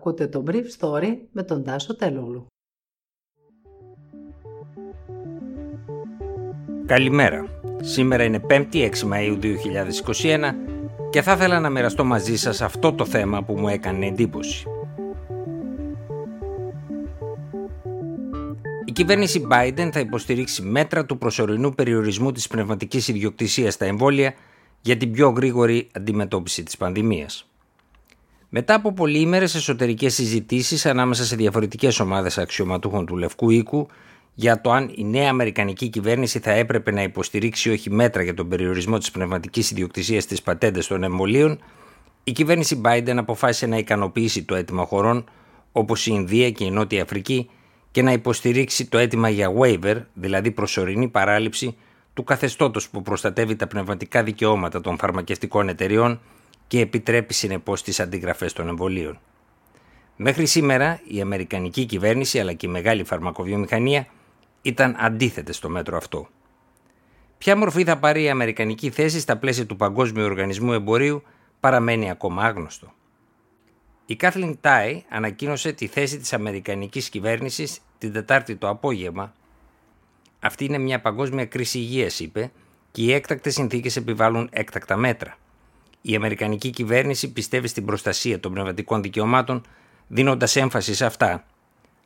Ακούτε το Brief Story με τον Τάσο Τελούλου. Καλημέρα. Σήμερα είναι 5η 6 Μαΐου 2021 και θα ήθελα να μοιραστώ μαζί σας αυτό το θέμα που μου έκανε εντύπωση. Η κυβέρνηση Biden θα υποστηρίξει μέτρα του προσωρινού περιορισμού της πνευματικής ιδιοκτησίας στα εμβόλια για την πιο γρήγορη αντιμετώπιση της πανδημίας. Μετά από πολύμερε εσωτερικές συζητήσεις ανάμεσα σε διαφορετικές ομάδες αξιωματούχων του Λευκού Οίκου για το αν η νέα Αμερικανική κυβέρνηση θα έπρεπε να υποστηρίξει όχι μέτρα για τον περιορισμό της πνευματικής ιδιοκτησίας στι πατέντες των εμβολίων, η κυβέρνηση Biden αποφάσισε να ικανοποιήσει το αίτημα χωρών όπως η Ινδία και η Νότια Αφρική και να υποστηρίξει το αίτημα για waiver, δηλαδή προσωρινή παράληψη του καθεστώτος που προστατεύει τα πνευματικά δικαιώματα των φαρμακευτικών εταιριών και επιτρέπει συνεπώς τις αντιγραφές των εμβολίων. Μέχρι σήμερα η Αμερικανική κυβέρνηση αλλά και η μεγάλη φαρμακοβιομηχανία ήταν αντίθετες στο μέτρο αυτό. Ποια μορφή θα πάρει η Αμερικανική θέση στα πλαίσια του Παγκόσμιου Οργανισμού Εμπορίου παραμένει ακόμα άγνωστο. Η Κάθλιν Τάι ανακοίνωσε τη θέση της Αμερικανικής κυβέρνησης την Τετάρτη το απόγευμα. Αυτή είναι μια παγκόσμια κρίση υγείας, είπε, και οι έκτακτες συνθήκες επιβάλλουν έκτακτα μέτρα. Η Αμερικανική κυβέρνηση πιστεύει στην προστασία των πνευματικών δικαιωμάτων, δίνοντας έμφαση σε αυτά.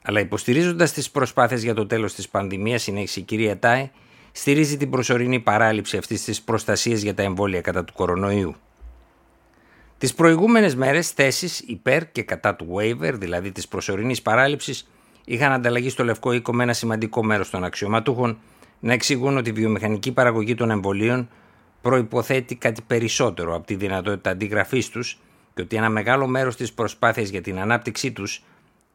Αλλά υποστηρίζοντας τις προσπάθειες για το τέλος της πανδημίας, συνέχισε η κυρία Τάι, στηρίζει την προσωρινή παράληψη αυτής της προστασίας για τα εμβόλια κατά του κορονοϊού. Τις προηγούμενες μέρες, θέσεις υπέρ και κατά του waiver, δηλαδή της προσωρινής παράληψης, είχαν ανταλλαγεί στο Λευκό Οίκο με ένα σημαντικό μέρος των αξιωματούχων να εξηγούν ότι η βιομηχανική παραγωγή των εμβολίων προϋποθέτει κάτι περισσότερο από τη δυνατότητα αντιγραφής τους και ότι ένα μεγάλο μέρος της προσπάθειας για την ανάπτυξή τους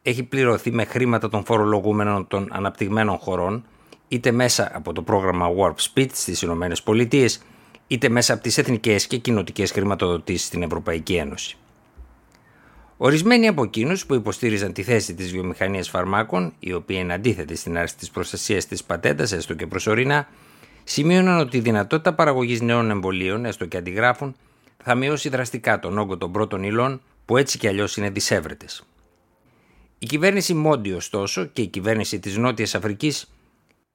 έχει πληρωθεί με χρήματα των φορολογούμενων των αναπτυγμένων χωρών είτε μέσα από το πρόγραμμα Warp Speed στις Ηνωμένες Πολιτείες, είτε μέσα από τις εθνικές και κοινοτικές χρηματοδοτήσεις στην Ευρωπαϊκή Ένωση. Ορισμένοι από εκείνους που υποστήριζαν τη θέση της βιομηχανίας φαρμάκων, η οποία είναι αντίθετη στην άρση της προστασίας της πατέντας, έστω και προσωρινά, σημείωναν ότι η δυνατότητα παραγωγής νέων εμβολίων, έστω και αντιγράφων, θα μειώσει δραστικά τον όγκο των πρώτων υλών που έτσι κι αλλιώς είναι δυσέβρετες. Η κυβέρνηση Μόντι, ωστόσο, και η κυβέρνηση της Νότιας Αφρικής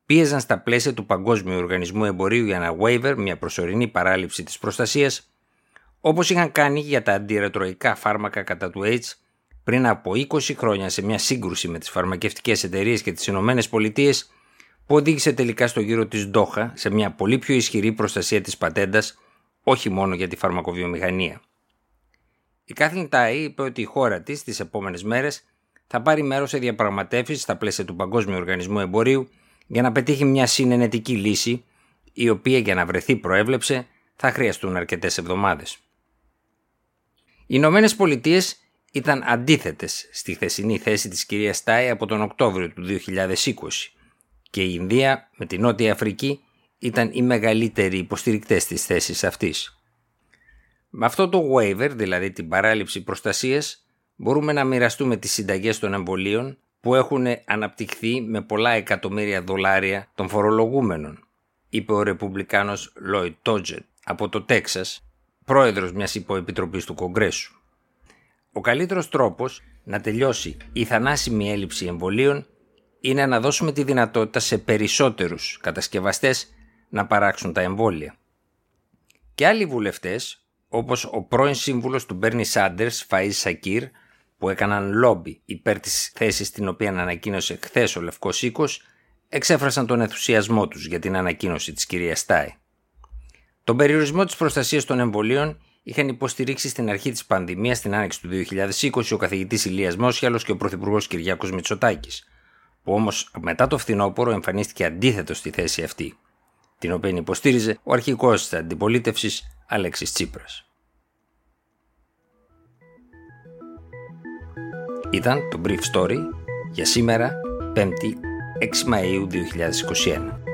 πίεζαν στα πλαίσια του Παγκόσμιου Οργανισμού Εμπορίου για ένα waiver, μια προσωρινή παράληψη της προστασίας, όπως είχαν κάνει για τα αντιρετροϊκά φάρμακα κατά του AIDS πριν από 20 χρόνια σε μια σύγκρουση με τις φαρμακευτικές εταιρείες και τις ΗΠΑ που οδήγησε τελικά στο γύρο της Ντόχα σε μια πολύ πιο ισχυρή προστασία της πατέντας, όχι μόνο για τη φαρμακοβιομηχανία. Η Κάθλιν Τάι είπε ότι η χώρα της τις επόμενες μέρες θα πάρει μέρος σε διαπραγματεύσεις στα πλαίσια του Παγκόσμιου Οργανισμού Εμπορίου για να πετύχει μια συνενετική λύση, η οποία για να βρεθεί προέβλεψε θα χρειαστούν αρκετές εβδομάδες. Οι Ηνωμένες Πολιτείες ήταν αντίθετες στη χθεσινή θέση της κυρίας Τάι από τον Οκτώβριο του 2020 και η Ινδία με την Νότια Αφρική ήταν οι μεγαλύτεροι υποστηρικτές της θέσης αυτής. Με αυτό το waiver, δηλαδή την παράληψη προστασίας, μπορούμε να μοιραστούμε τις συνταγές των εμβολίων που έχουν αναπτυχθεί με πολλά εκατομμύρια δολάρια των φορολογούμενων, είπε ο Ρεπουμπλικάνος Λόιτ Τότζετ από το Τέξας, πρόεδρος μιας υποεπιτροπής του Κογκρέσου. Ο καλύτερος τρόπος να τελειώσει η θανάσιμη έλλειψη εμβολίων είναι να δώσουμε τη δυνατότητα σε περισσότερους κατασκευαστές να παράξουν τα εμβόλια. Και άλλοι βουλευτές, όπως ο πρώην σύμβουλος του Μπέρνι Σάντερς, Φαΐζ Σακύρ, που έκαναν λόμπι υπέρ της θέσης την οποία ανακοίνωσε χθες ο Λευκός Οίκος, εξέφρασαν τον ενθουσιασμό τους για την ανακοίνωση της κυρίας Στάι. Τον περιορισμό της προστασίας των εμβολίων είχαν υποστηρίξει στην αρχή της πανδημίας στην άνοιξη του 2020 ο καθηγητής Ηλίας Μόσιαλος και ο πρωθυπουργός Κυριάκος Μητσοτάκης, που όμως μετά το φθινόπωρο εμφανίστηκε αντίθετος στη θέση αυτή, την οποία υποστήριζε ο αρχικός της αντιπολίτευσης Αλέξης Τσίπρας. Ήταν το Brief Story για σήμερα 5η 6 Μαΐου 2021.